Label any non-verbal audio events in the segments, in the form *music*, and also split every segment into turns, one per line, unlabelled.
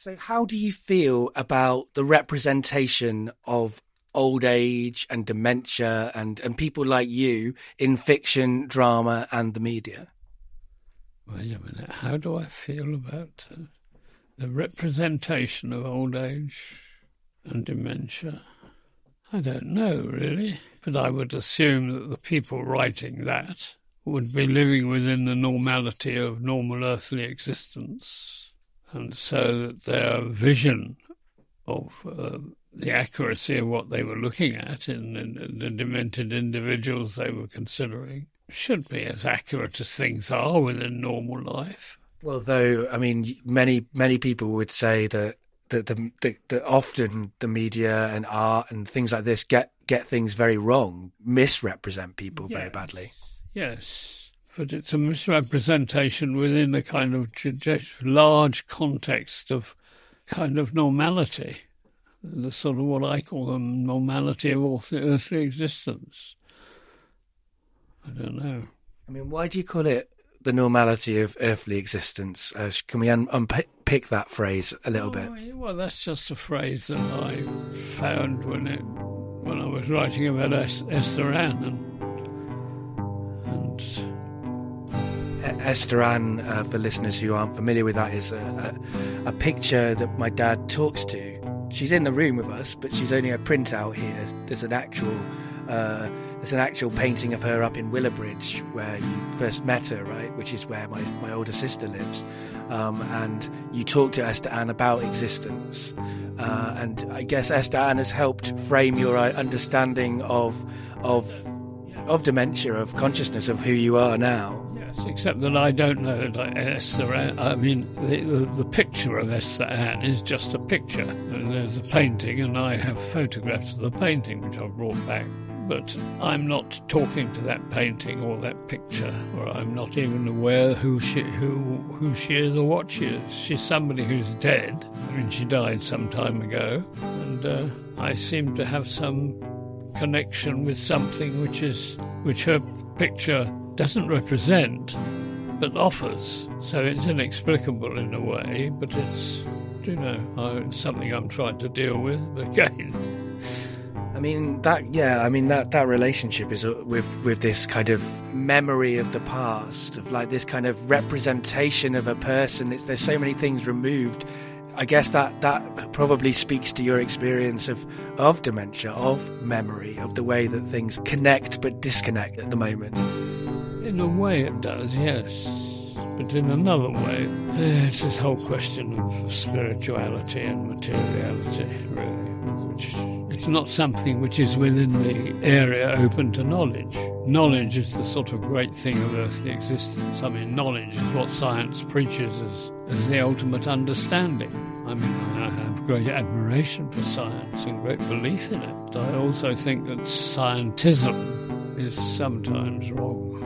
So, how do you feel about the representation of old age and dementia and, and people like you in fiction, drama, and the media?
Wait a minute. How do I feel about uh, the representation of old age and dementia? I don't know, really. But I would assume that the people writing that would be living within the normality of normal earthly existence. And so their vision of uh, the accuracy of what they were looking at in, in, the demented individuals they were considering should be as accurate as things are within normal life.
Well, though, I mean, many many people would say that that the, the, the often the media and art and things like this get get things very wrong, misrepresent people yes. very badly.
Yes, but it's a misrepresentation within a kind of large context of kind of normality, the sort of what I call the normality of earthly existence. I don't know.
I mean, why do you call it the normality of earthly existence? Uh, can we un- unpick that phrase a little
oh,
bit?
Well, that's just a phrase that I found when it when I was writing about Esther Ann and. and
Esther Ann, uh, for listeners who aren't familiar with that, is a, a, a picture that my dad talks to. She's in the room with us, but she's only a printout here. There's an actual uh, there's an actual painting of her up in Willowbridge where you first met her, right? Which is where my, my older sister lives. Um, and you talk to Esther Ann about existence. Uh, and I guess Esther Ann has helped frame your uh, understanding of of of dementia, of consciousness, of who you are now.
Yes, except that I don't know that Esther. I mean, the, the, picture of Esther Ann is just a picture. There's a painting, and I have photographs of the painting, which I've brought back but I'm not talking to that painting or that picture, or I'm not even aware who she who who she is or what she is. She's somebody who's dead. I mean, she died some time ago, and uh, I seem to have some connection with something which is which her picture doesn't represent, but offers. So it's inexplicable in a way, but it's you know something I'm trying to deal with *laughs* again.
I mean that yeah, I mean that that relationship is uh, with with this kind of memory of the past, of like this kind of representation of a person. It's there's so many things removed. I guess that that probably speaks to your experience of of dementia, of memory, of the way that things connect but disconnect at the moment.
In a way, it does, yes. But in another way, it's this whole question of spirituality and materiality, really, which it's not something which is within the area open to knowledge. Knowledge is the sort of great thing of earthly existence. I mean, knowledge is what science preaches as, as the ultimate understanding. I mean, I have great admiration for science and great belief in it. I also think that scientism is sometimes wrong.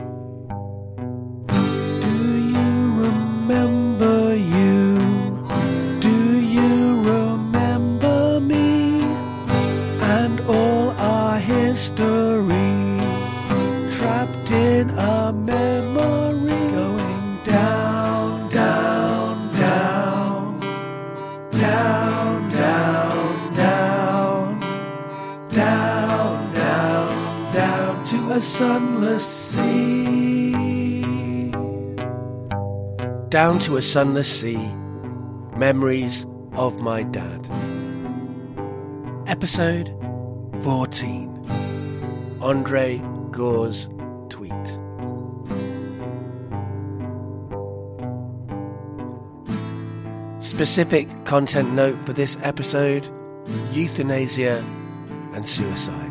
To a sunless sea, memories of my dad. Episode 14 Andre Gorz's tweet. Specific content note for this episode euthanasia and suicide.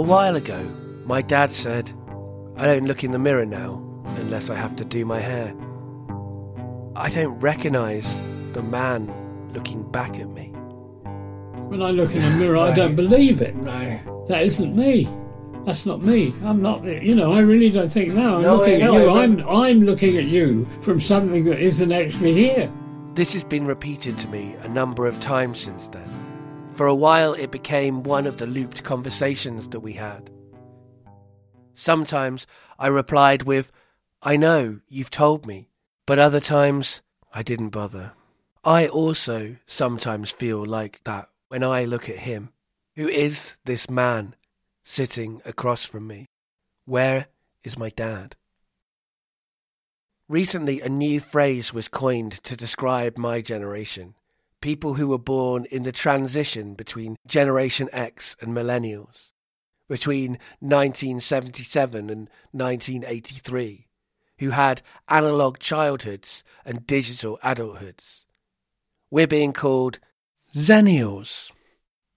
A while ago, my dad said, I don't look in the mirror now unless I have to do my hair. I don't recognise the man looking back at me.
When I look in the mirror, I don't believe it.
No.
That isn't me. That's not me. I'm not. You know, I really don't think now. I'm no, looking at you. I'm. I'm looking at you from something that isn't actually here.
This has been repeated to me a number of times since then. For a while, it became one of the looped conversations that we had.
Sometimes I replied with, I know, you've told me. But other times, I didn't bother. I also sometimes feel like that when I look at him. Who is this man sitting across from me? Where is my dad? Recently, a new phrase was coined to describe my generation people who were born in the transition between Generation X and Millennials, between 1977 and 1983, who had analog childhoods and digital adulthoods. We're being called Zennials.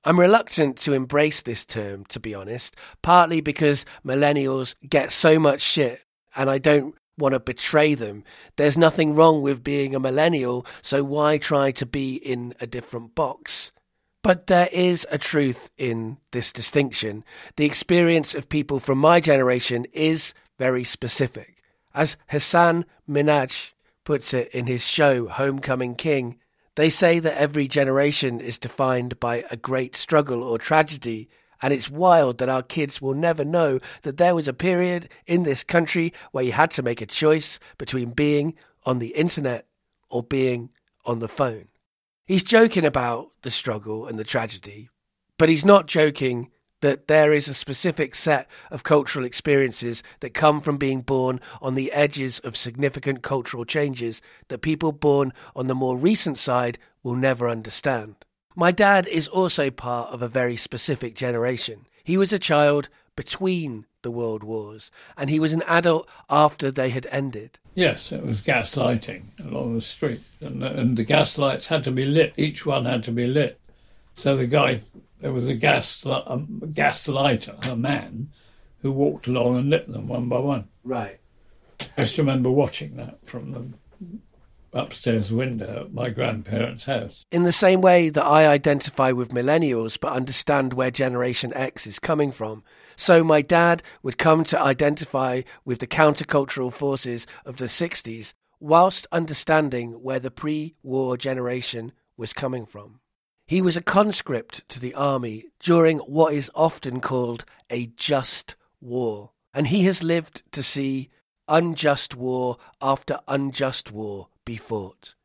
I'm reluctant to embrace this term, to be honest, partly because millennials get so much shit and I don't want to betray them. There's nothing wrong with being a millennial, so why try to be in a different box? But there is a truth in this distinction. The experience of people from my generation is very specific. As Hasan Minhaj puts it in his show Homecoming King, they say that every generation is defined by a great struggle or tragedy, and it's wild that our kids will never know that there was a period in this country where you had to make a choice between being on the internet or being on the phone. He's joking about the struggle and the tragedy, but he's not joking that there is a specific set of cultural experiences that come from being born on the edges of significant cultural changes that people born on the more recent side will never understand. My dad is also part of a very specific generation. He was a child between the world wars, and he was an adult after they had ended.
Yes, it was gaslighting along the street, and, and the gas lights had to be lit. Each one had to be lit. So the guy there was a gas a gas lighter, a man, who walked along and lit them one by one.
Right.
I just remember watching that from the upstairs window at my grandparents' house.
In the same way that I identify with millennials but understand where Generation X is coming from, so my dad would come to identify with the countercultural forces of the 60s whilst understanding where the pre war generation was coming from. He was a conscript to the army during what is often called a just war, and he has lived to see unjust war after unjust war be fought.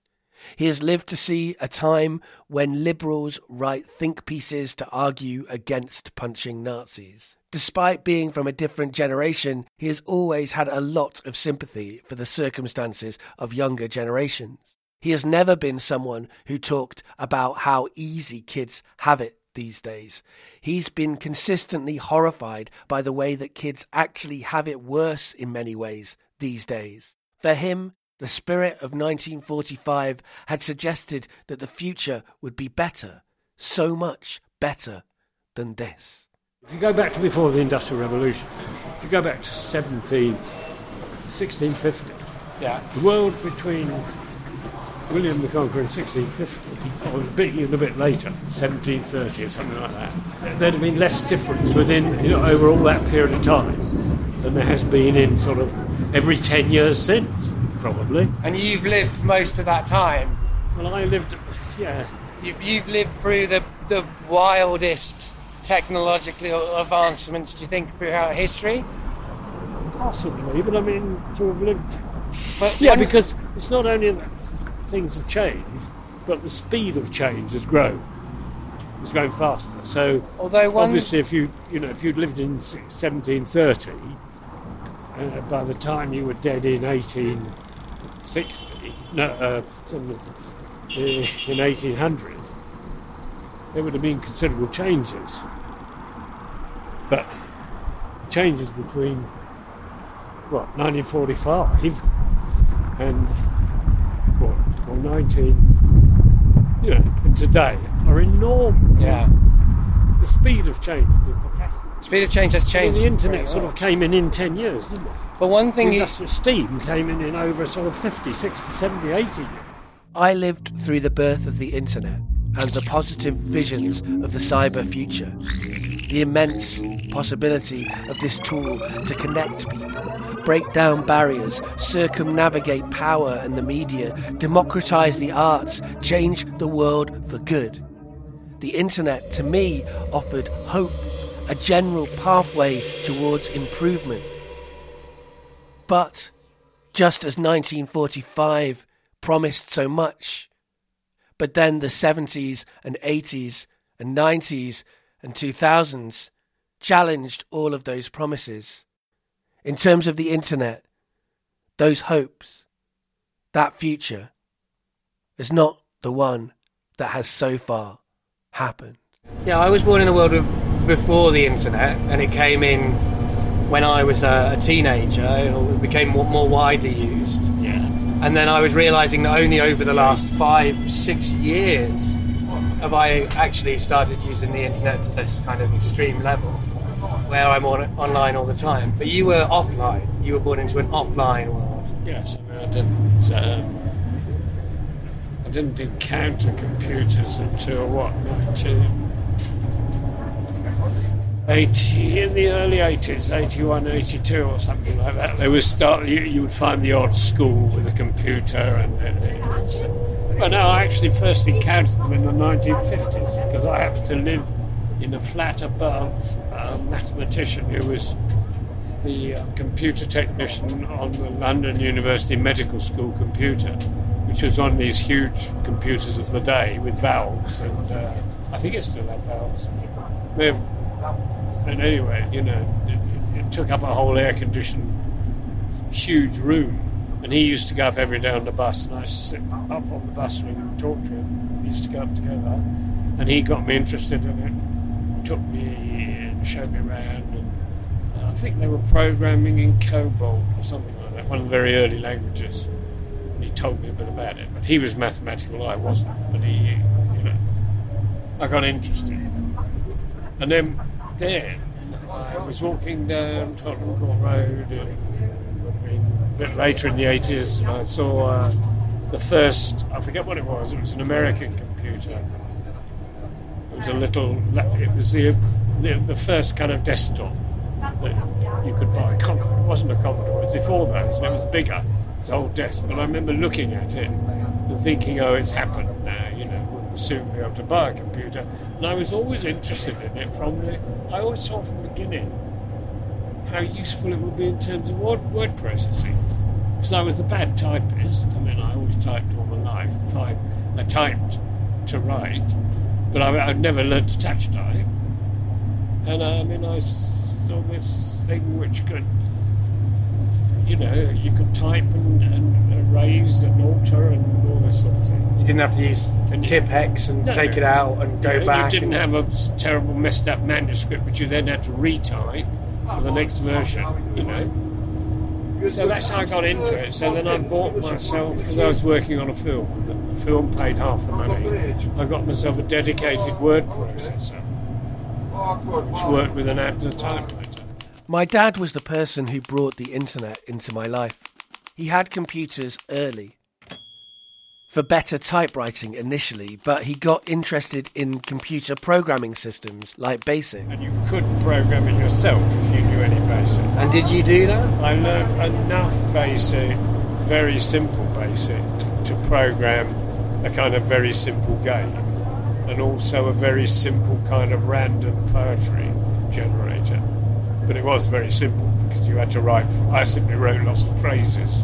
He has lived to see a time when liberals write think pieces to argue against punching Nazis. Despite being from a different generation, he has always had a lot of sympathy for the circumstances of younger generations. He has never been someone who talked about how easy kids have it these days. He's been consistently horrified by the way that kids actually have it worse in many ways these days. For him, the spirit of 1945 had suggested that the future would be better, so much better than this.
If you go back to before the Industrial Revolution, if you go back to 17, 1650,
yeah.
the world between William the Conqueror in 1650, or a little bit later, 1730 or something like that, there'd have been less difference within, you know, over all that period of time than there has been in sort of every 10 years since, probably.
And you've lived most of that time?
Well, I lived, yeah.
You've, you've lived through the, the wildest technological advancements, do you think, throughout history?
Possibly, but I mean, to have lived.
But
yeah, because it's not only that things have changed, but the speed of change has grown. It's going faster. So
Although one...
obviously, if you you know if you'd lived in 1730, uh, by the time you were dead in 1860, no, uh, in 1800, there would have been considerable changes. But changes between what 1945 and what or 19, you know, and today are enormous.
Yeah.
The speed of change has been fantastic.
Speed of change has changed.
I the internet sort of came in in 10 years, didn't it?
But one thing...
Industrial steam came in in over sort of 50, 60, 70, 80 years.
I lived through the birth of the internet and the positive visions of the cyber future. The immense possibility of this tool to connect people, break down barriers, circumnavigate power and the media, democratize the arts, change the world for good. The internet, to me, offered hope
a general pathway towards improvement. But just as 1945 promised so much, but then the 70s and 80s and 90s and 2000s challenged all of those promises. In terms of the internet, those hopes, that future, is not the one that has so far happened. Yeah, I was born in a world of, before the internet, and it came in when I was a, a teenager. It became more, more widely used.
Yeah.
And then I was realizing that only over the last five, six years have I actually started using the internet to this kind of extreme level where I'm on, online all the time. But you were offline. You were born into an offline world.
Yes, I mean, I didn't. Um, I didn't encounter computers until what, 80 in the early 80s, 81, 82 or something like that. They was start. You, you would find the odd school with a computer, and, and but no, I actually first encountered them in the 1950s because I happened to live in a flat above a mathematician who was the uh, computer technician on the London University Medical School computer, which was one of these huge computers of the day with valves, and uh, I think it still had valves. And anyway, you know, it, it took up a whole air-conditioned, huge room. And he used to go up every day on the bus, and I used to sit up on the bus with him and talk to him. We used to go up together, and he got me interested in it. Took me and showed me around, and I think they were programming in COBOL or something like that, one of the very early languages. And he told me a bit about it, but he was mathematical, I wasn't. But he, you know, I got interested. And then, then I was walking down Tottenham Court Road and, a bit later in the 80s, and I saw uh, the first, I forget what it was, it was an American computer. It was a little, it was the, the, the first kind of desktop that you could buy. It wasn't a Commodore, it was before those, and it was bigger. It's old desk, but I remember looking at it and thinking, oh, it's happened now, you know, we'll soon be able to buy a computer. And I was always interested in it from the, I always saw from the beginning how useful it would be in terms of word, word processing. Because I was a bad typist. I mean, I always typed all my life. Five, I typed to write, but I, would never learned to touch type. And uh, I mean, I saw this thing which could, know, you could type and, and uh, erase and alter and all this sort of thing.
You didn't have to use Tipp-Ex and
No.
take it out and go back.
You didn't
and-
have a terrible messed up manuscript which you then had to retype for the next version, you know. So that's how I got into it. So then I bought myself, because I was working on a film, the film paid half the money. I got myself a dedicated word processor, which worked with an ad and a typewriter.
My dad was the person who brought the internet into my life. He had computers early. For better typewriting initially, but he got interested in computer programming systems like BASIC.
And you could program it yourself if you knew any basic.
And did you do that?
I learned enough basic, very simple basic, to, to program a kind of very simple game, and also a very simple kind of random poetry generator. But it was very simple because you had to write. I simply wrote lots of phrases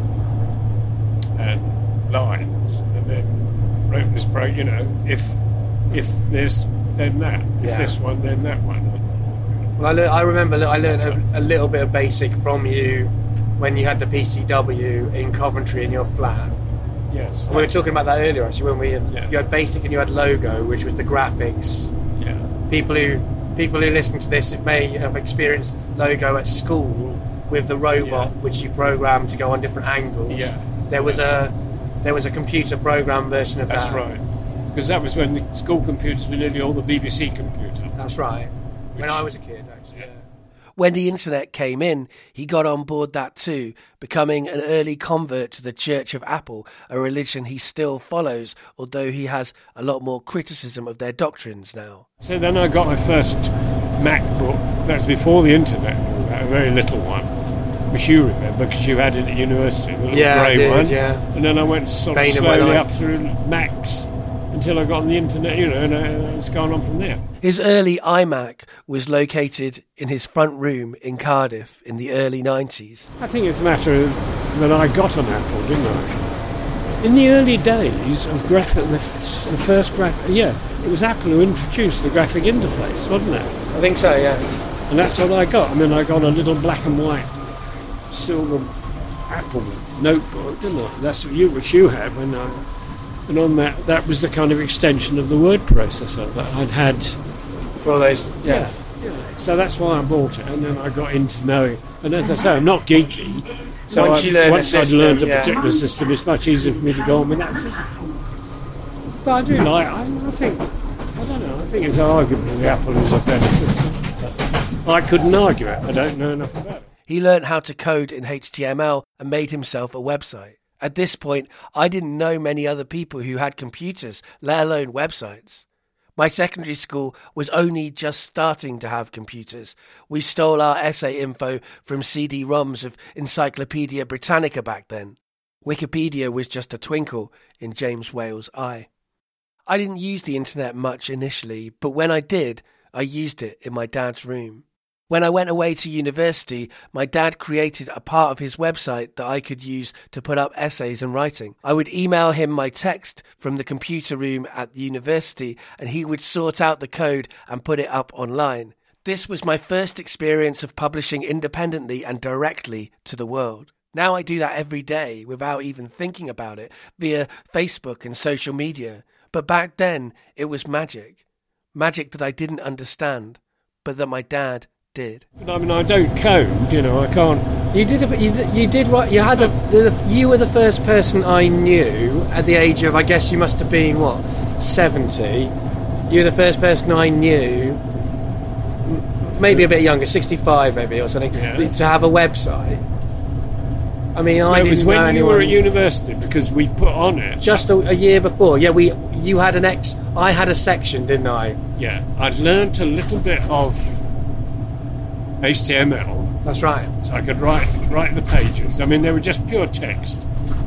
and lines, and then wrote this pro. You know, if if this, then that. If
Yeah.
this one, then that one.
Well, I, lear- I remember I learned a, a little bit of BASIC from you when you had the PCW in Coventry in your flat.
Yes.
We were talking about that earlier, actually, when we had,
Yeah.
you had BASIC and you had Logo, which was the graphics.
yeah.
People who people who listen to this may have experienced Logo at school with the robot,
Yeah.
which you program to go on different angles.
Yeah.
There was a there was a computer program version of
That's
that.
right. Because that was when the school computers were nearly all the BBC computer.
That's right. when I was a kid, actually.
Yeah.
When the internet came in, he got on board that too, becoming an early convert to the Church of Apple, a religion he still follows, although he has a lot more criticism of their doctrines now.
So then I got my first MacBook. That's before the internet, a very little one, which you remember because you had it at university, the little
Yeah, I
grey
did,
one.
yeah.
And then I went sort of
Bane
slowly up through Macs until I got on the internet, you know, and uh, it's gone on from there.
His early iMac was located in his front room in Cardiff in the early 90s.
I think it's a matter that I got an Apple, didn't I? In the early days of graphic, the, the first graphic, yeah, it was Apple who introduced the graphic interface, wasn't it?
I think so, yeah.
And that's what I got. I mean, I got a little black and white silver Apple notebook, didn't I? That's what you, which you had when I, and on that, that was the kind of extension of the word processor that I'd had.
For all those, yeah.
yeah. So that's why I bought it, and then I got into knowing. And as I say, I'm not geeky. So
Once
I,
you learn
once
the
I'd learned a
system, yeah.
particular system, it's much easier for me to go on with that system. But I do like. I, I think. I don't know. I think it's arguable the Apple is a better system. But I couldn't argue it. I don't know enough about it.
He learned how to code in HTML and made himself a website. At this point, I didn't know many other people who had computers, let alone websites. My secondary school was only just starting to have computers. We stole our essay info from CD-ROMs of Encyclopedia Britannica back then. Wikipedia was just a twinkle in James Wales' eye. I didn't use the internet much initially, but when I did, I used it in my dad's room. When I went away to university, my dad created a part of his website that I could use to put up essays and writing. I would email him my text from the computer room at the university, and he would sort out the code and put it up online. This was my first experience of publishing independently and directly to the world. Now I do that every day without even thinking about it via Facebook and social media. But back then, it was magic. Magic that I didn't understand, but that my dad did.
I mean, I don't code. You know, I can't.
You did, a, you did, you did what you had. A, the, you were the first person I knew at the age of, I guess you must have been what, seventy. You were the first person I knew, maybe a bit younger, sixty-five maybe or something,
Yeah.
to have a website. I mean, I
it
didn't
was
know
when you
anyone.
were at university because we put on it.
just a, a year before. Yeah, we. You had an ex. I had a section, didn't I?
Yeah, I'd learnt a little bit of HTML,
That's right.
so I could write write the pages. I mean, they were just pure text.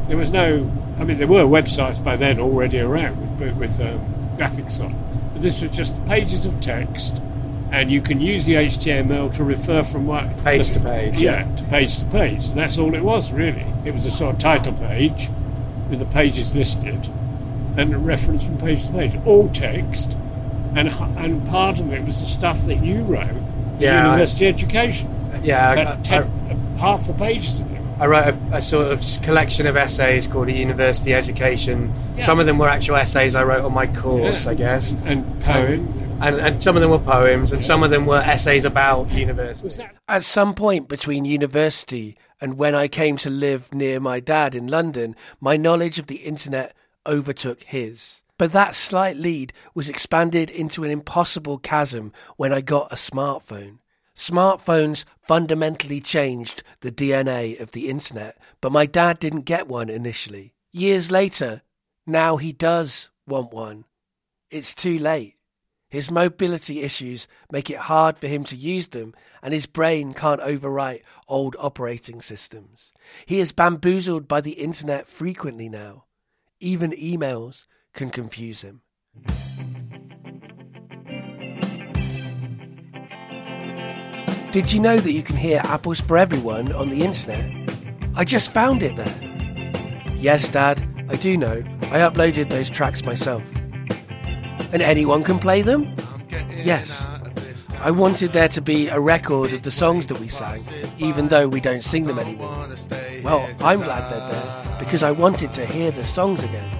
There was no. I mean, there were websites by then already around with, with um, graphics on, but this was just pages of text, and you can use the HTML to refer from what
Page to page,
Yeah, to page to page. And that's all it was really. It was a sort of title page with the pages listed, and a reference from page to page, all text, and and part of it was the stuff that you wrote. In
Yeah, I-
university education.
Yeah, I,
Had ten, half the pages in it.
I wrote a, a sort of collection of essays called a university education.
Yeah.
Some of them were actual essays I wrote on my course,
Yeah.
I guess.
And poem.
And, and some of them were poems, and some of them were essays about university.
That
At some point between university and when I came to live near my dad in London, my knowledge of the internet overtook his. But that slight lead was expanded into an impossible chasm when I got a smartphone. Smartphones fundamentally changed the DNA of the internet, but my dad didn't get one initially. Years later, now he does want one. It's too late. His mobility issues make it hard for him to use them, and his brain can't overwrite old operating systems. He is bamboozled by the internet frequently now. Even emails can confuse him. Did you know that you can hear Apples for Everyone on the internet? I just found it there. Yes, Dad, I do know. I uploaded those tracks myself. And anyone can play them? Yes. I wanted there to be a record of the songs that we sang, even though we don't sing them anymore. Well, I'm glad they're there because I wanted to hear the songs again.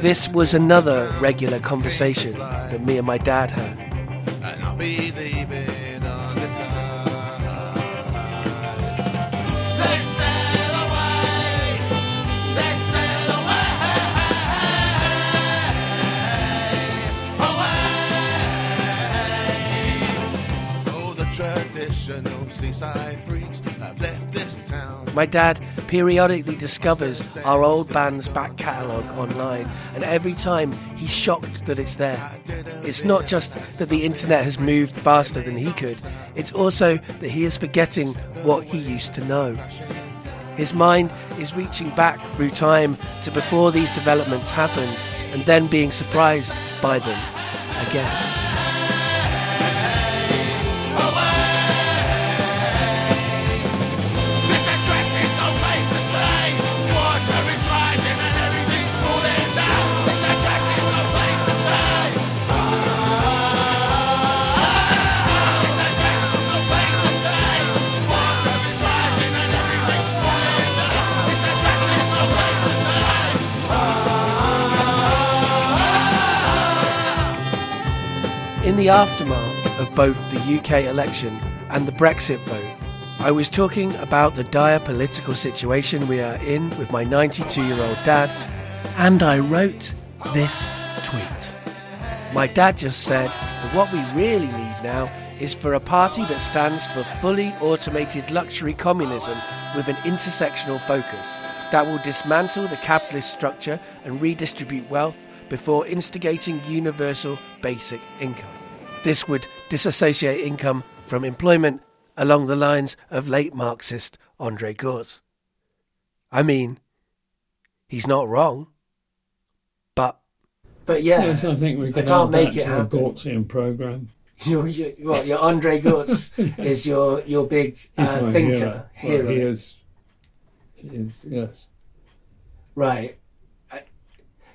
This was another regular conversation that me and my dad had.
and I'll be leaving on the tide. Let's sail away, let's sail away, away. The traditional seaside freaks have left this town.
My dad periodically discovers our old band's back catalogue online, and every time he's shocked that it's there. It's not just that the internet has moved faster than he could, it's also that he is forgetting what he used to know. His mind is reaching back through time to before these developments happened,
and then being surprised by them again. The aftermath of both the UK election and the Brexit vote, I was talking about the dire political situation we are in with my 92 year old dad, and I wrote this tweet. My dad just said that what we really need now is for a party that stands for fully automated luxury communism with an intersectional focus that will dismantle the capitalist structure and redistribute wealth before instigating universal basic income. This would disassociate income from employment along the lines of late Marxist Andre Gorz. I mean, he's not wrong, but but yeah,
Yes, I think we can
can't make it happen.
Gorzian program. *laughs*
your, your what your Andre Gorz *laughs* is your your big uh, thinker
hero.
hero,
Well, he is. He is yes.
right?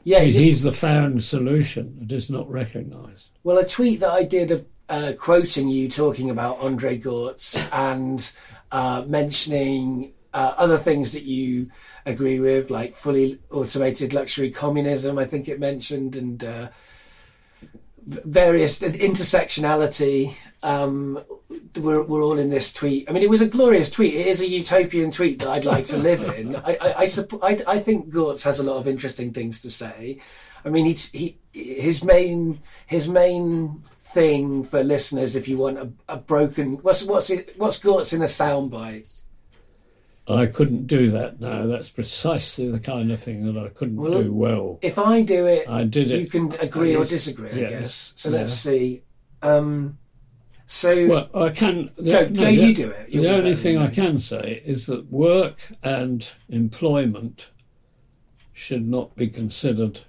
Yeah,
he's the found solution that is not recognised.
Well, a tweet that I did uh, quoting you talking about Andre Gorz and uh, mentioning uh, other things that you agree with, like fully automated luxury communism, I think it mentioned, and uh, various intersectionality. Um, we're, we're all in this tweet. I mean, it was a glorious tweet. It is a utopian tweet that I'd like to *laughs* live in. I, I, I, supp- I, I think Gorz has a lot of interesting things to say. I mean, he, he his main his main thing for listeners, if you want a, a broken what's what's it, what's Gorz in a soundbite?
I couldn't do that now. That's precisely the kind of thing that I couldn't
Well,
do well.
If I do it,
I did it.
you can agree or disagree. I
Yes.
guess. So
Yeah.
let's see. Um, so
Well, I can.
Joe,
no,
Joe,
the-
you do it. You'll
The only thing I can say is that work and employment should not be considered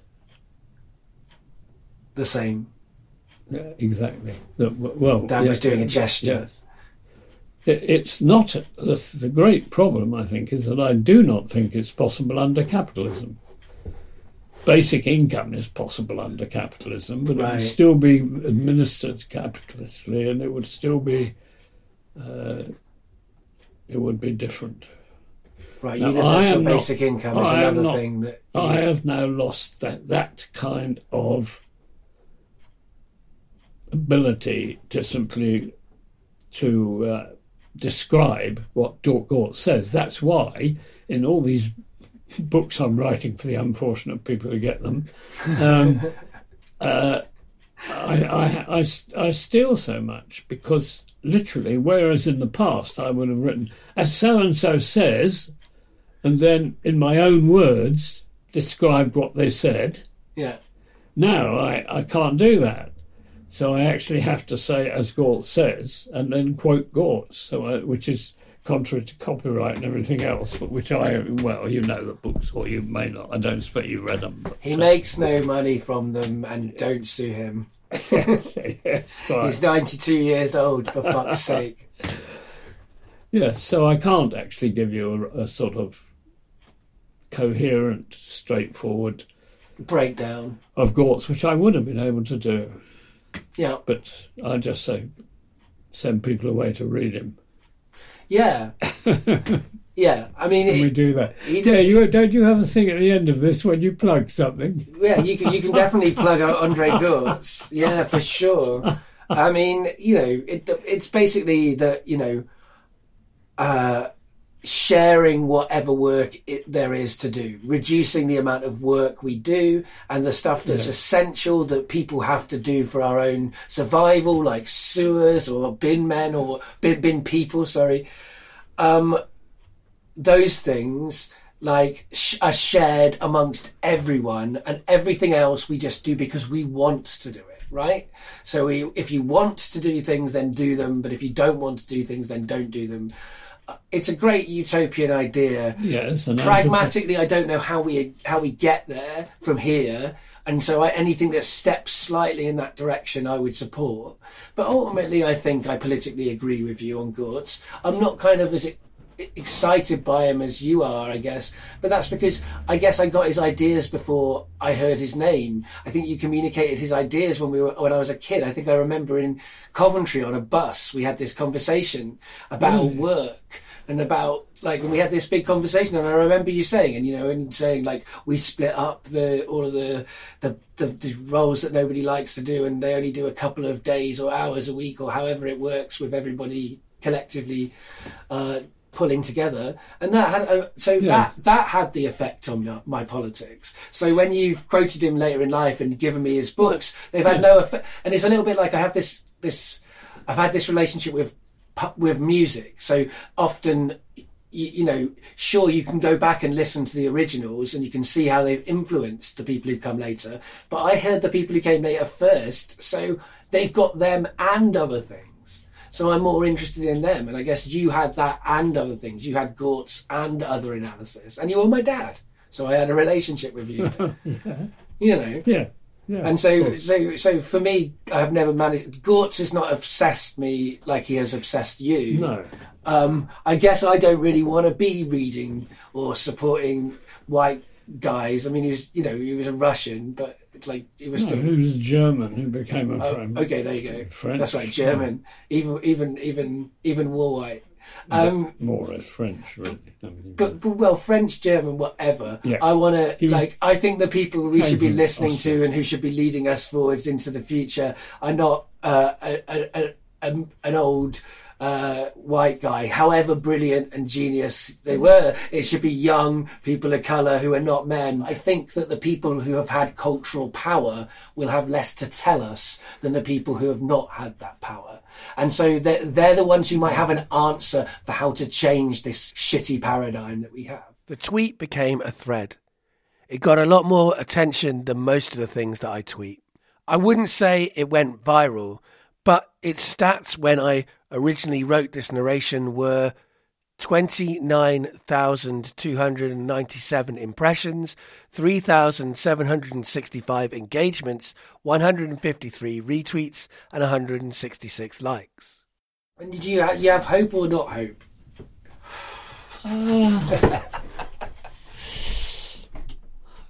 the same.
uh, exactly. That, well,
Dan was doing a gesture.
Yes. It, it's not the, the great problem. I think is that I do not think it's possible under capitalism. Basic income is possible under capitalism, but it would still be administered capitalistically, and it would still be. Uh, it would be different.
Right,
Now,
universal
am not-
basic income is
I
another
not-
thing that.
I have now lost that that kind of ability to simply to uh, describe what Dork Gorz says. That's why in all these books I'm writing for the unfortunate people who get them, um, *laughs* uh, I, I, I, I steal so much because literally, whereas in the past I would have written, as so and so says, and then in my own words described what they said.
yeah.
Now I, I can't do that. So I actually have to say, as Gorz says, and then quote Gorz, so I, which is contrary to copyright and everything else, but which I, well, you know the books, or you may not. I don't expect you've read them. But,
He
uh,
makes no money from them, and don't sue him. *laughs*
yes, right.
He's 92 years old, for fuck's *laughs* sake.
Yes, so I can't actually give you a, a sort of coherent, straightforward
Breakdown.
of Gorz's, which I would have been able to do,
Yeah.
but I just say send people away to read him.
Yeah. *laughs* Yeah. I mean,
Can we do that? Yeah, you don't you have a thing at the end of this when you plug something?
yeah, you can you can definitely plug out Andre Gorz. Yeah, for sure. I mean, you know, it, it's basically that you know, uh, sharing whatever work it, there is to do, reducing the amount of work we do, and the stuff that's
Yeah.
essential that people have to do for our own survival, like sewers or bin men or bin bin people. Sorry, um, those things like sh- are shared amongst everyone and everything else we just do because we want to do it right so we, if you want to do things then do them but if you don't want to do things then don't do them it's a great utopian idea
Yes,
pragmatically i don't know how we how we get there from here And so I, anything that steps slightly in that direction, I would support. But ultimately, I think I politically agree with you on Gorz. I'm not kind of as excited by him as you are, I guess. But that's because I guess I got his ideas before I heard his name. I think you communicated his ideas when we were when I was a kid. I think I remember in Coventry on a bus we had this conversation about
Really?
work and about like we had this big conversation and I remember you saying and you know and saying like we split up the all of the the, the the roles that nobody likes to do and they only do a couple of days or hours a week or however it works with everybody collectively uh, pulling together, and that had uh, so
Yeah.
that that had the effect on my, my politics. So when you've quoted him later in life and given me his books, they've had no effect, and it's a little bit like I have this this I've had this relationship with with music. So often. You, you know, sure, you can go back and listen to the originals and you can see how they've influenced the people who've come later. But I heard the people who came later first, so they've got them and other things. So I'm more interested in them. And I guess you had that and other things. You had Gorz and other analysis. And you were my dad. So I had a relationship with you. *laughs* You know.
Yeah. Yeah.
And so, so, so for me, I've never managed. Gorz has not obsessed me like he has obsessed you.
no.
Um, I guess I don't really want to be reading or supporting white guys. I mean, he was, you know, he was a Russian, but like he was
No,
still.
was German who became a
Oh,
French.
okay, there you go.
French.
That's right, German. Even, even, even, even war white. Um,
More or less French, really. I mean,
but, but well, French, German, whatever.
Yeah.
I want to like. I think the people we should be listening
Austria.
to and who should be leading us forwards into the future are not uh, a, a, a, an old. Uh, white guy, however brilliant and genius they were, it should be young people of colour who are not men. I think that the people who have had cultural power will have less to tell us than the people who have not had that power. And so they're, they're the ones who might have an answer for how to change this shitty paradigm that we have. The tweet became a thread. It got a lot more attention than most of the things that I tweet. I wouldn't say it went viral, but its stats when I originally wrote this narration were 29,297 impressions, 3,765 engagements, 153 retweets, and 166 likes. And did you have, you have hope or not hope? *sighs* *sighs*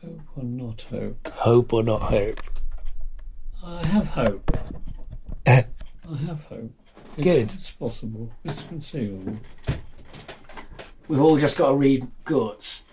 hope or not hope?
Hope or not hope?
I have hope. I have hope. It's,
Good.
It's possible. It's conceivable.
We've all just got to read guts.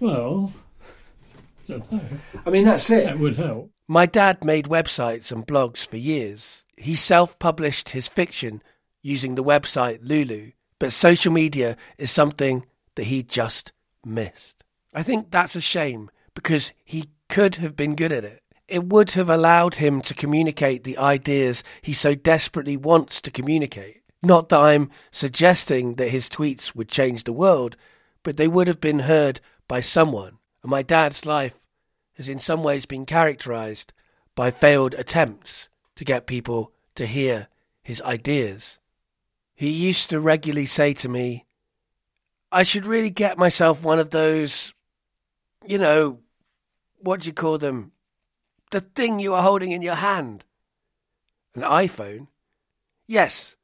Well, I don't know.
I mean, that's it.
That would help.
My dad made websites and blogs for years. He self published his fiction using the website Lulu, but social media is something that he just missed. I think that's a shame because he could have been good at it. It would have allowed him to communicate the ideas he so desperately wants to communicate. Not that I'm suggesting that his tweets would change the world, but they would have been heard by someone. And my dad's life has in some ways been characterized by failed attempts to get people to hear his ideas. He used to regularly say to me, I should really get myself one of those, you know, what do you call them? The thing you are holding in your hand. An iPhone? Yes,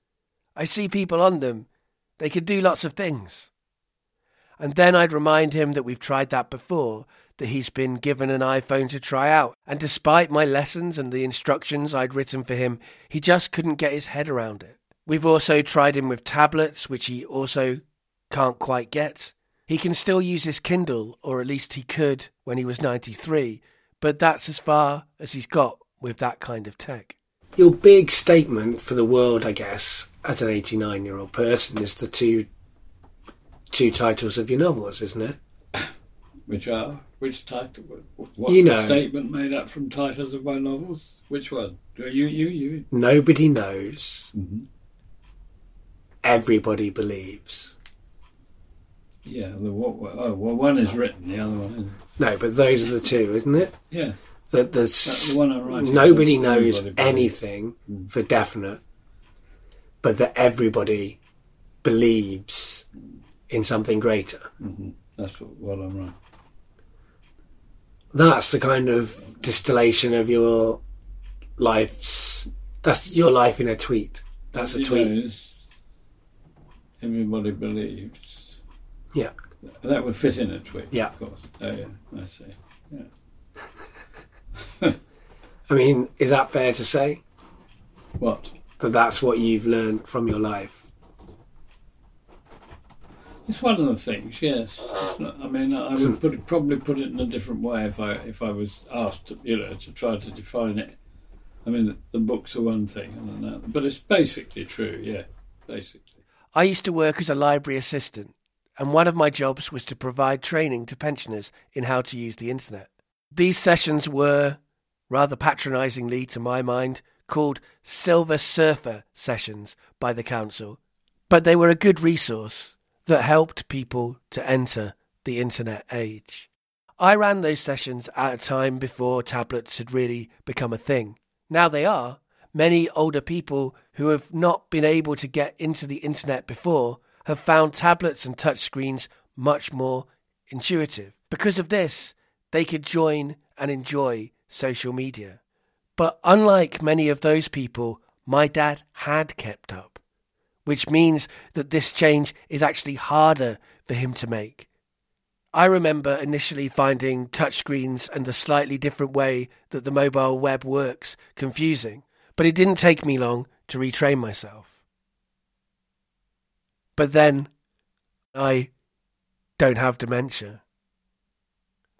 I see people on them. They can do lots of things. And then I'd remind him that we've tried that before, that he's been given an iPhone to try out. And despite my lessons and the instructions I'd written for him, he just couldn't get his head around it. We've also tried him with tablets, which he also can't quite get. He can still use his Kindle, or at least he could when he was 93, but that's as far as he's got with that kind of tech. Your big statement for the world, I guess, as an 89 year old person, is the two two titles of your novels, isn't it? *coughs*
Which are which title? What's
You
the
know.
statement made up from titles of my novels? Which one? You, you, you. you.
Nobody knows.
Mhm.
Everybody believes.
Yeah. The what? Oh, well, one is written. The other one isn't.
No, but those are the two, isn't it?
Yeah.
That the,
the one I'm writing.
nobody knows anything for definite, but that everybody believes in something greater.
hmm That's what, what I'm writing.
that's the kind of distillation of your life's. That's your life in a tweet. That's a tweet.
everybody believes.
Yeah.
That would fit in a tweet.
Yeah.
Of course. Oh yeah. I see. Yeah. *laughs*
I mean, is that fair to say
What?
that that's what you've learned from your life?
It's one of the things, yes. It's not, I mean, I would put it, probably put it in a different way if I if I was asked, to, you know, to try to define it. I mean, the, the books are one thing, I don't but it's basically true, yeah, basically.
I used to work as a library assistant, and one of my jobs was to provide training to pensioners in how to use the internet. These sessions were, rather patronisingly to my mind, called Silver Surfer sessions by the council, but they were a good resource that helped people to enter the internet age. I ran those sessions at a time before tablets had really become a thing. Now they are. Many older people who have not been able to get into the internet before have found tablets and touchscreens much more intuitive. Because of this, they could join and enjoy social media. But unlike many of those people, my dad had kept up, which means that this change is actually harder for him to make. I remember initially finding touchscreens and the slightly different way that the mobile web works confusing, but it didn't take me long to retrain myself. But then I don't have dementia.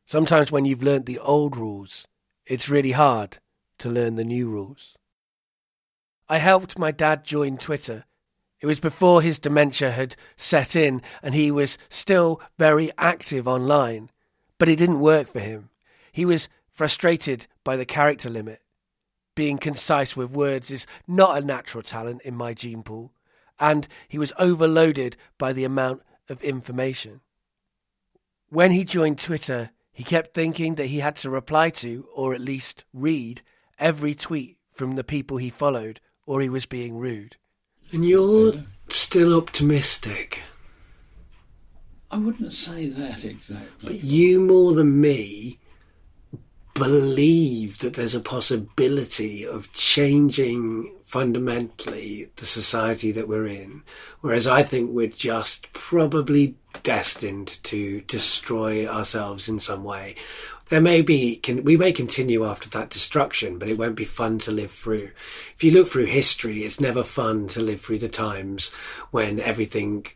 Sometimes when you've learnt the old rules, it's really hard to learn the new rules. I helped my dad join Twitter. It was before his dementia had set in and he was still very active online, but it didn't work for him. He was frustrated by the character limit. Being concise with words is not a natural talent in my gene pool, and he was overloaded by the amount of information. When he joined Twitter, he kept thinking that he had to reply to, or at least read, every tweet from the people he followed, or he was being rude. And you're still optimistic.
I wouldn't say that exactly.
But you, more than me, believe that there's a possibility of changing fundamentally the society that we're in. Whereas I think we're just probably destined to destroy ourselves in some way. There may be, can, we may continue after that destruction, but it won't be fun to live through. If you look through history, it's never fun to live through the times when everything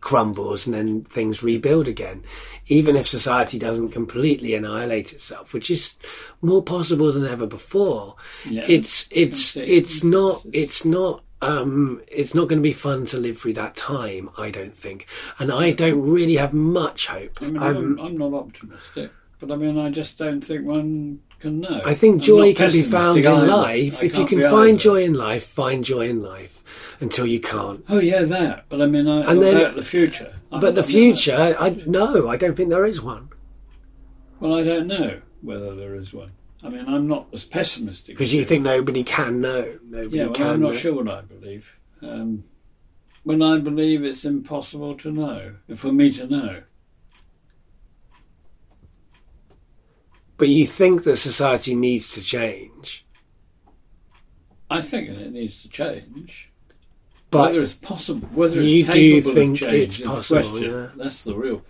crumbles and then things rebuild again. Even if society doesn't completely annihilate itself, which is more possible than ever before,
Yeah.
it's it's it's not it's not um it's not going to be fun to live through that time. I don't think, and I don't really have much hope.
I mean,
I'm-
I'm, I'm not optimistic, but I mean, I just don't think one can know.
I think joy can be found in
either.
life.
I
If you can find
either.
joy in life, find joy in life until you can't.
Oh yeah, that. But I mean, I,
And then-
the future. I
But the future, I no, I don't think there is one.
Well, I don't know whether there is one. I mean, I'm not as pessimistic
Because you think nobody can know. Nobody
Yeah, well,
can
I'm not
know.
sure what I believe. Um, when I believe it's impossible to know, for me to know.
But you think that society needs to change.
I think that it needs to change.
But
whether it's possible, whether
you
it's
do
capable
think
of change
it's
is
possible,
the question.
yeah.
That's the real.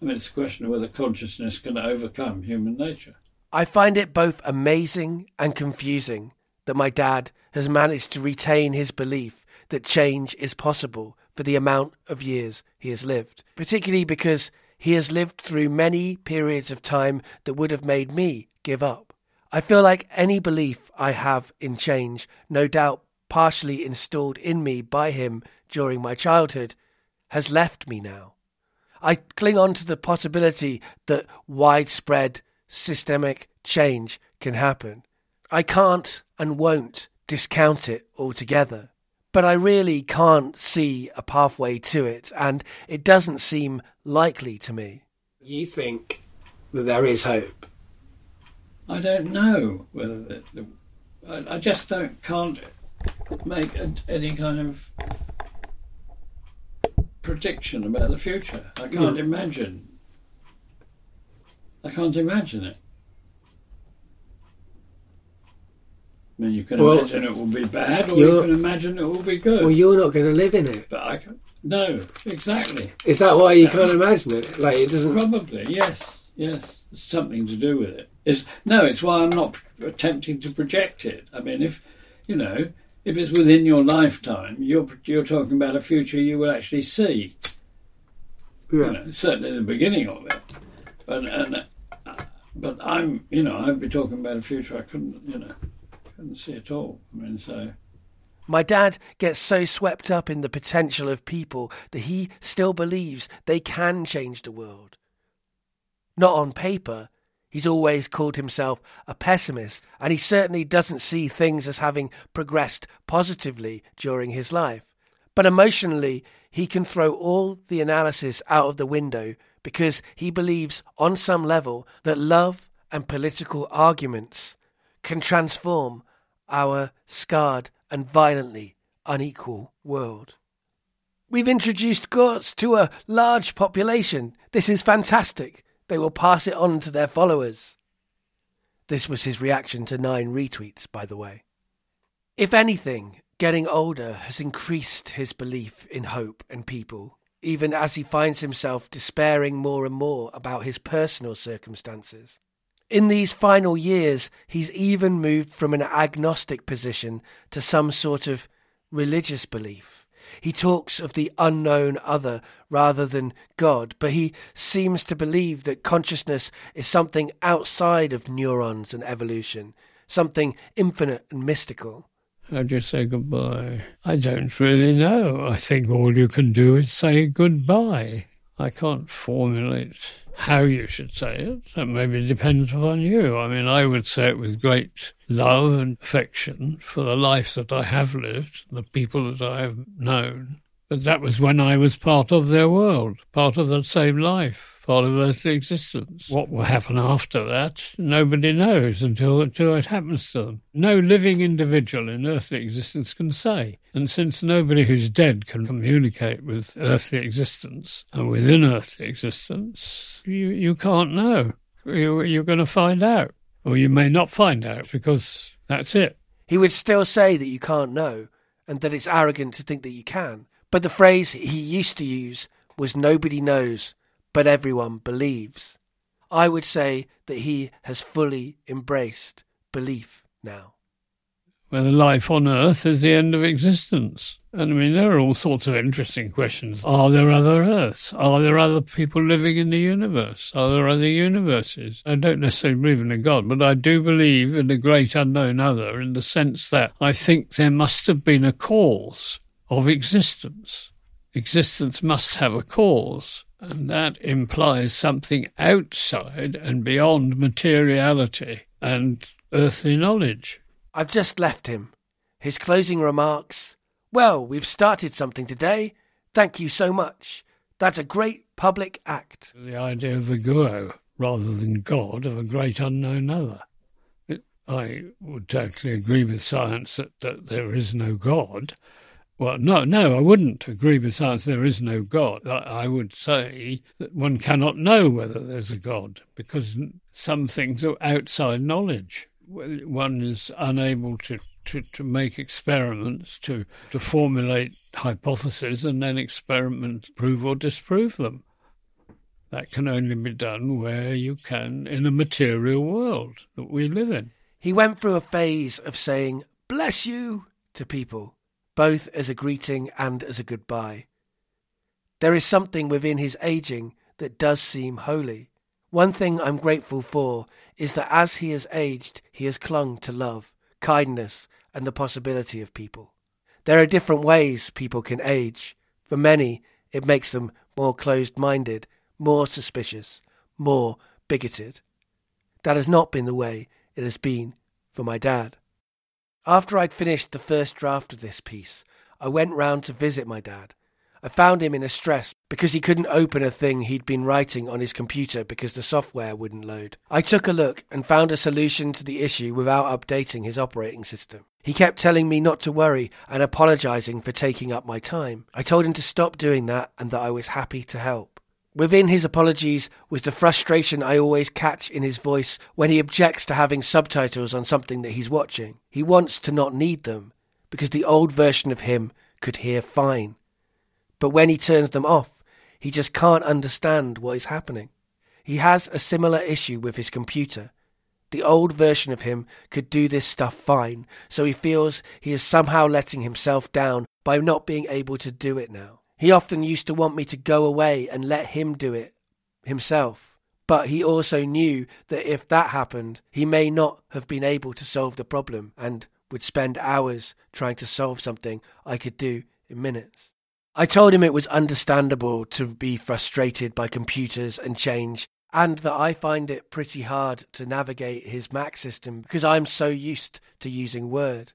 I mean, it's a question of whether consciousness can overcome human nature.
I find it both amazing and confusing that my dad has managed to retain his belief that change is possible for the amount of years he has lived, particularly because he has lived through many periods of time that would have made me give up. I feel like any belief I have in change, no doubt partially installed in me by him during my childhood, has left me now. I cling on to the possibility that widespread systemic change can happen. I can't and won't discount it altogether, but I really can't see a pathway to it, and it doesn't seem likely to me. You think that there is hope?
I don't know whether the, the, I, I just don't can't make a, any kind of prediction about the future. I can't
Yeah.
imagine. I can't imagine it. I mean, you can
Well,
imagine it will be bad, or you can imagine it will be good.
Well, you're not going to live in it.
but I can, no, exactly.
Is that why you can't imagine it? Like it doesn't.
Probably, yes, yes. It's something to do with it. It's, no, it's why I'm not attempting to project it. I mean, if you know, if it's within your lifetime, you're you're talking about a future you will actually see. You
Yeah.
know, certainly the beginning of it. But and uh, but I'm you know I'd be talking about a future I couldn't you know couldn't see at all. I mean, so
My dad gets so swept up in the potential of people that he still believes they can change the world. Not on paper. He's always called himself a pessimist, and he certainly doesn't see things as having progressed positively during his life. But emotionally, he can throw all the analysis out of the window because he believes, on some level, that love and political arguments can transform our scarred and violently unequal world. We've introduced Gorz to a large population. This is fantastic. They will pass it on to their followers. This was his reaction to nine retweets, by the way. If anything, getting older has increased his belief in hope and people, even as he finds himself despairing more and more about his personal circumstances. In these final years, he's even moved from an agnostic position to some sort of religious belief. He talks of the unknown other rather than God, but he seems to believe that consciousness is something outside of neurons and evolution, something infinite and mystical.
How do you say goodbye? I don't really know. I think all you can do is say goodbye. I can't formulate how you should say it. That maybe depends upon you. I mean, I would say it with great love and affection for the life that I have lived, the people that I have known. But that was when I was part of their world, part of the same life, part of earthly existence. What will happen after that, nobody knows until, until it happens to them. No living individual in earthly existence can say. And since nobody who's dead can communicate with earthly existence and within earthly existence, you, you can't know. You, you're going to find out. Or you may not find out because that's it.
He would still say that you can't know, and that it's arrogant to think that you can. But the phrase he used to use was nobody knows, but everyone believes. I would say that he has fully embraced belief now.
whether life on Earth is the end of existence. And I mean, there are all sorts of interesting questions. Are there other Earths? Are there other people living in the universe? Are there other universes? I don't necessarily believe in a God, but I do believe in a great unknown other in the sense that I think there must have been a cause of existence. Existence must have a cause. And that implies something outside and beyond materiality and earthly knowledge.
I've just left him. His closing remarks Well, we've started something today. Thank you so much. That's a great public act.
the idea of the guru rather than God of a great unknown other. It, I would totally agree with science that, that there is no God. Well, no, no, I wouldn't agree science there is no God. I, I would say that one cannot know whether there's a God because some things are outside knowledge. One is unable to, to, to make experiments, to, to formulate hypotheses, and then experiment prove or disprove them. That can only be done where you can in a material world that we live in.
He went through a phase of saying, Bless you, to people, both as a greeting and as a goodbye. There is something within his aging that does seem holy. One thing I'm grateful for is that as he has aged, he has clung to love, kindness, and the possibility of people. There are different ways people can age. For many, it makes them more closed minded, more suspicious, more bigoted. That has not been the way it has been for my dad. After I'd finished the first draft of this piece, I went round to visit my dad. I found him in a stress because he couldn't open a thing he'd been writing on his computer because the software wouldn't load. I took a look and found a solution to the issue without updating his operating system. He kept telling me not to worry and apologizing for taking up my time. I told him to stop doing that and that I was happy to help. Within his apologies was the frustration I always catch in his voice when he objects to having subtitles on something that he's watching. He wants to not need them because the old version of him could hear fine. But when he turns them off, he just can't understand what is happening. He has a similar issue with his computer. The old version of him could do this stuff fine, so he feels he is somehow letting himself down by not being able to do it now. He often used to want me to go away and let him do it himself. But he also knew that if that happened, he may not have been able to solve the problem and would spend hours trying to solve something I could do in minutes. I told him it was understandable to be frustrated by computers and change, and that I find it pretty hard to navigate his Mac system because I'm so used to using Word.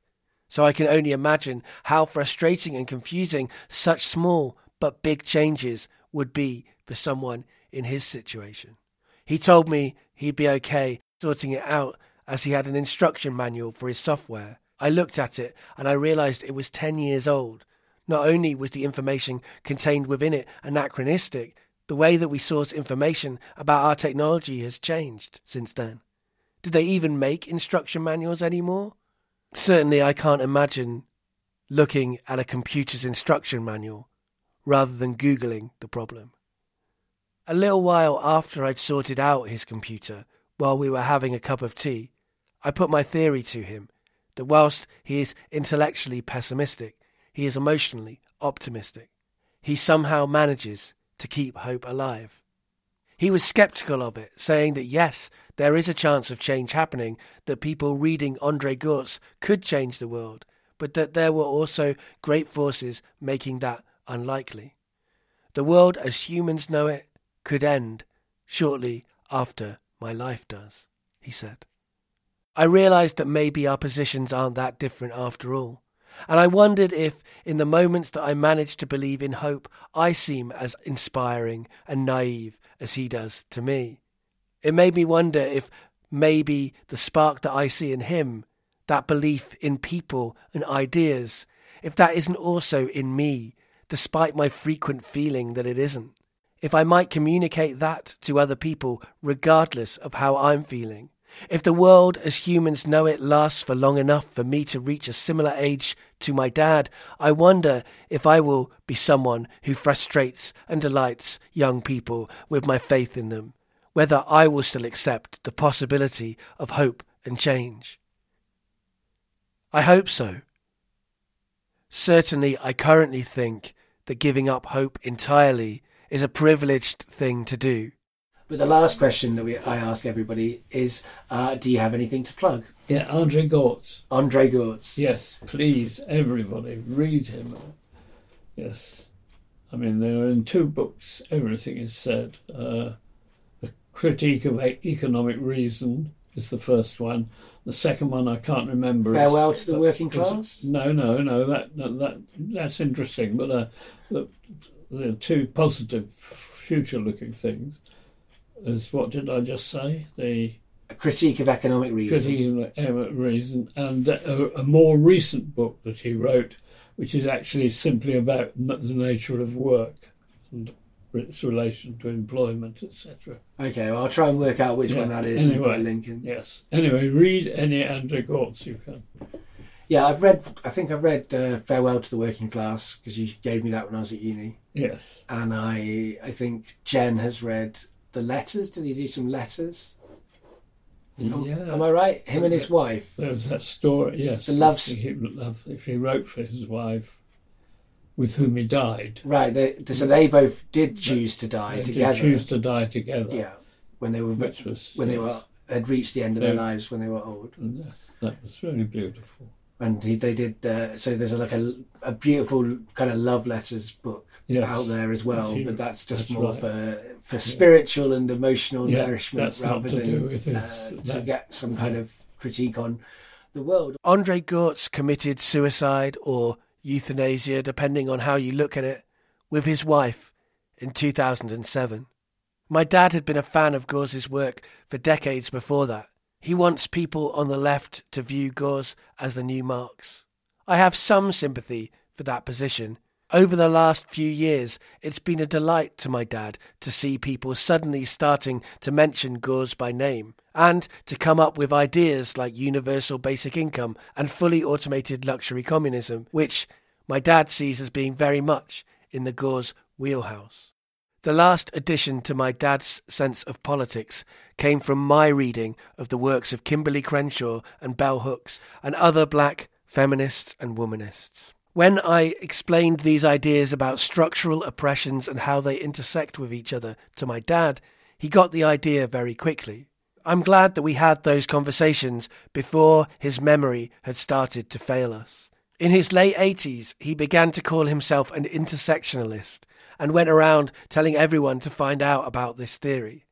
So I can only imagine how frustrating and confusing such small but big changes would be for someone in his situation. He told me he'd be okay sorting it out as he had an instruction manual for his software. I looked at it and I realized it was 10 years old. Not only was the information contained within it anachronistic, the way that we source information about our technology has changed since then. Did they even make instruction manuals anymore? Certainly, I can't imagine looking at a computer's instruction manual rather than Googling the problem. A little while after I'd sorted out his computer, while we were having a cup of tea, I put my theory to him that whilst he is intellectually pessimistic, he is emotionally optimistic. He somehow manages to keep hope alive. He was skeptical of it, saying that yes, there is a chance of change happening, that people reading Andre Gorz could change the world, but that there were also great forces making that unlikely. The world as humans know it could end shortly after my life does, he said. I realized that maybe our positions aren't that different after all. And I wondered if, in the moments that I manage to believe in hope, I seem as inspiring and naive as he does to me. It made me wonder if maybe the spark that I see in him, that belief in people and ideas, if that isn't also in me, despite my frequent feeling that it isn't. If I might communicate that to other people regardless of how I'm feeling. If the world as humans know it lasts for long enough for me to reach a similar age to my dad, I wonder if I will be someone who frustrates and delights young people with my faith in them, whether I will still accept the possibility of hope and change. I hope so. Certainly, I currently think that giving up hope entirely is a privileged thing to do.
But the last question that we, I ask everybody is uh, Do you have anything to plug?
Yeah, Andre Gorz.
Andre Gorz.
Yes, please, everybody, read him. Yes. I mean, there are in two books, everything is said. Uh, the Critique of Economic Reason is the first one. The second one I can't remember.
Farewell to the working class?
No, no, no. That that, that that's interesting. But uh, the, the two positive, future-looking things is what did I just say? The
A critique of economic reason.
Critique of Economic Reason, and a, a more recent book that he wrote, which is actually simply about the nature of work and its relation to employment, etc.
Okay, well, I'll try and work out which
Yeah,
one that is and put a
anyway.
link in.
Yes. Anyway, read any Andrew Gorz you can.
Yeah, I've read, I think I've read uh, Farewell to the Working Class because you gave me that when I was at uni.
Yes.
And I, I think Jen has read The Letters. Did he do some letters? Mm-hmm. Am,
yeah.
am I right? Him and his wife.
There was that story. Yes.
The loves-
He, love, if he wrote for his wife, with whom he died.
Right, they, so they both did choose to die
They did
together.
choose to die together.
Yeah, when they were
Which was
when they were had reached the end of their lives when they were old.
Yes, that was really beautiful.
And he, they did uh, so there's like a, a beautiful kind of love letters book
Yes.
out there as well but that's just
that's
more
right.
for for spiritual and emotional
Yeah,
nourishment
that's not
rather
to
than
do with his-
uh, to get some kind of critique on the world
Andre Gorz committed suicide or euthanasia, depending on how you look at it, with his wife in 2007. My dad had been a fan of Gorz's work for decades before that. He wants people on the left to view Gorz as the new Marx. I have some sympathy for that position. Over the last few years, it's been a delight to my dad to see people suddenly starting to mention Gorz by name and to come up with ideas like universal basic income and fully automated luxury communism, which my dad sees as being very much in the Gorz wheelhouse. The last addition to my dad's sense of politics came from my reading of the works of Kimberlé Crenshaw and Bell Hooks and other black feminists and womanists. When I explained these ideas about structural oppressions and how they intersect with each other to my dad, he got the idea very quickly. I'm glad that we had those conversations before his memory had started to fail us. In his late 80s, he began to call himself an intersectionalist and went around telling everyone to find out about this theory.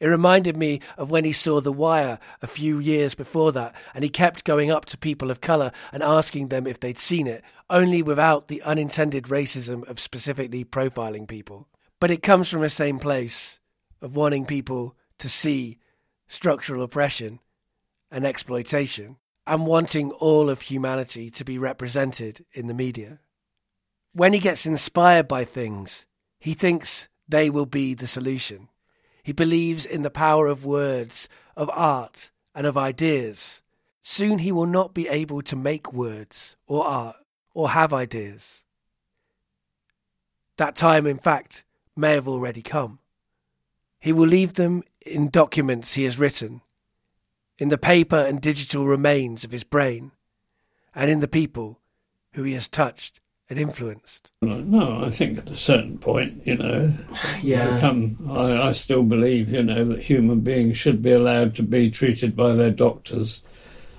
It reminded me of when he saw The Wire a few years before that, and he kept going up to people of colour and asking them if they'd seen it, only without the unintended racism of specifically profiling people. But it comes from the same place of wanting people to see structural oppression and exploitation, and wanting all of humanity to be represented in the media. When he gets inspired by things, he thinks they will be the solution. He believes in the power of words, of art, and of ideas. Soon he will not be able to make words or art or have ideas. That time, in fact, may have already come. He will leave them in documents he has written, in the paper and digital remains of his brain, and in the people who he has touched and influenced.
No, I think at a certain point, you know, *sighs*
Yeah.
become, I, I still believe, you know, that human beings should be allowed to be treated by their doctors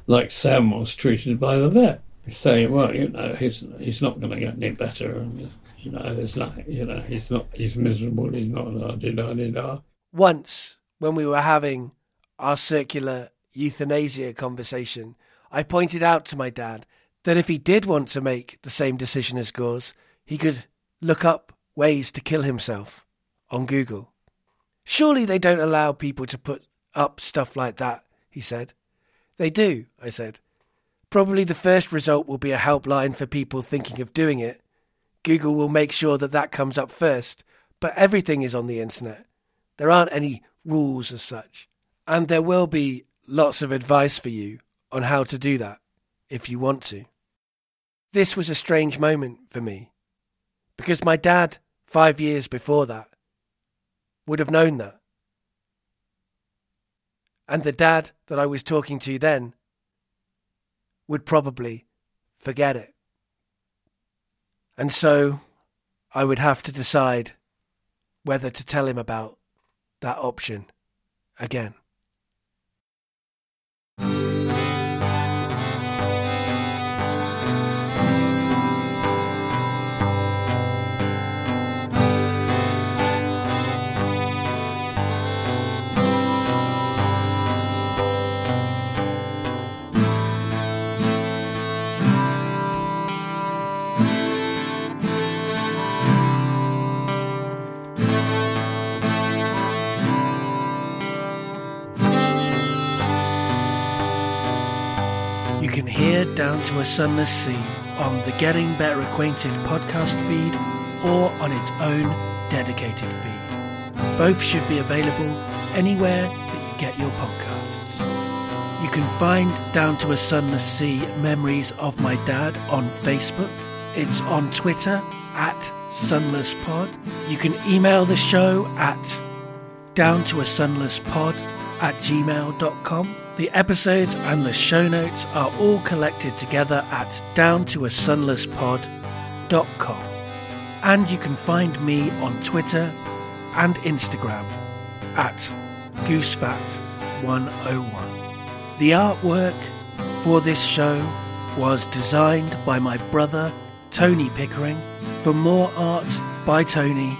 like Sam was treated by the vet. Saying, well, you know, he's he's not going to get any better, and you know, there's nothing, you know, he's not, he's miserable, he's not, da da da da.
Once, when we were having our circular euthanasia conversation, I pointed out to my dad that if he did want to make the same decision as Gorz, he could look up ways to kill himself on Google. Surely they don't allow people to put up stuff like that, he said. They do, I said. Probably the first result will be a helpline for people thinking of doing it. Google will make sure that that comes up first, but everything is on the internet. There aren't any rules as such. And there will be lots of advice for you on how to do that if you want to. This was a strange moment for me because my dad, five years before that, would have known that. And the dad that I was talking to then would probably forget it. And so I would have to decide whether to tell him about that option again. Down to a Sunless Sea on the Getting Better Acquainted podcast feed or on its own dedicated feed. Both should be available anywhere that you get your podcasts. You can find Down to a Sunless Sea Memories of My Dad on Facebook. It's on Twitter at Sunless Pod. You can email the show at down to a sunless pod at gmail.com. The episodes and the show notes are all collected together at down to a sunless pod.com. And you can find me on Twitter and Instagram at goosefat101. The artwork for this show was designed by my brother Tony Pickering. For more art by Tony,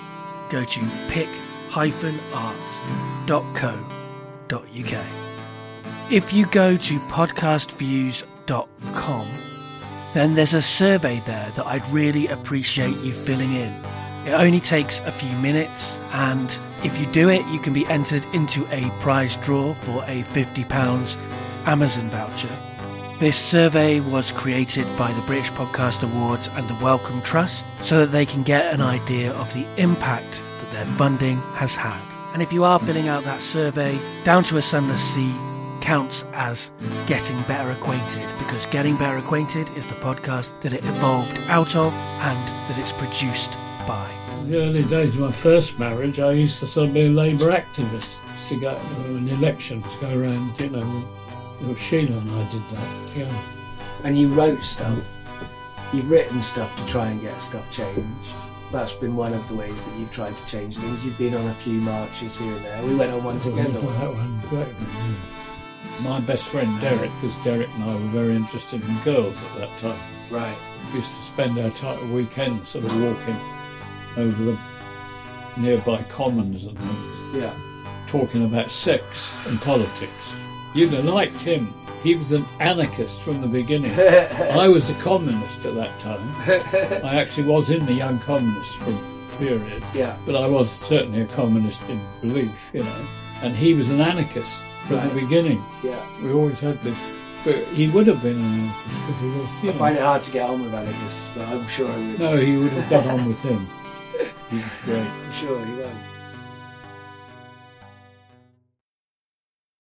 go to pick-art.co.uk. If you go to podcastviews.com, then there's a survey there that I'd really appreciate you filling in. It only takes a few minutes, and if you do it, you can be entered into a prize draw for a £50 Amazon voucher. This survey was created by the British Podcast Awards and the Wellcome Trust so that they can get an idea of the impact that their funding has had. And if you are filling out that survey, Down to a Sunless Sea counts as getting better acquainted because Getting Better Acquainted is the podcast that it evolved out of and that it's produced by.
In the early days of my first marriage, I used to sort of be a Labour activist to go in elections, go around, you know. Well, Sheila and I did that. Yeah.
And you wrote stuff. You've written stuff to try and get stuff changed. That's been one of the ways that you've tried to change things. You've been on a few marches here and there. We went on one together.
That one, great yeah. My best friend Derek, because Derek and I were very interested in girls at that time.
Right.
We used to spend our time weekends sort of walking over the nearby commons and things,
Yeah.
talking about sex and politics. You'd have liked him. He was an anarchist from the beginning. *laughs* I was a communist at that time. *laughs* I actually was in the Young Communists a period,
Yeah.
but I was certainly a communist in belief, you know. And he was an anarchist from
Right.
the beginning.
Yeah.
We always had this. But he would have been uh, an anarchist because he was, you
I
know.
find it hard to get on with anarchists, but I'm sure I would.
No, he would have got on with him. He was great. *laughs*
I'm sure he was.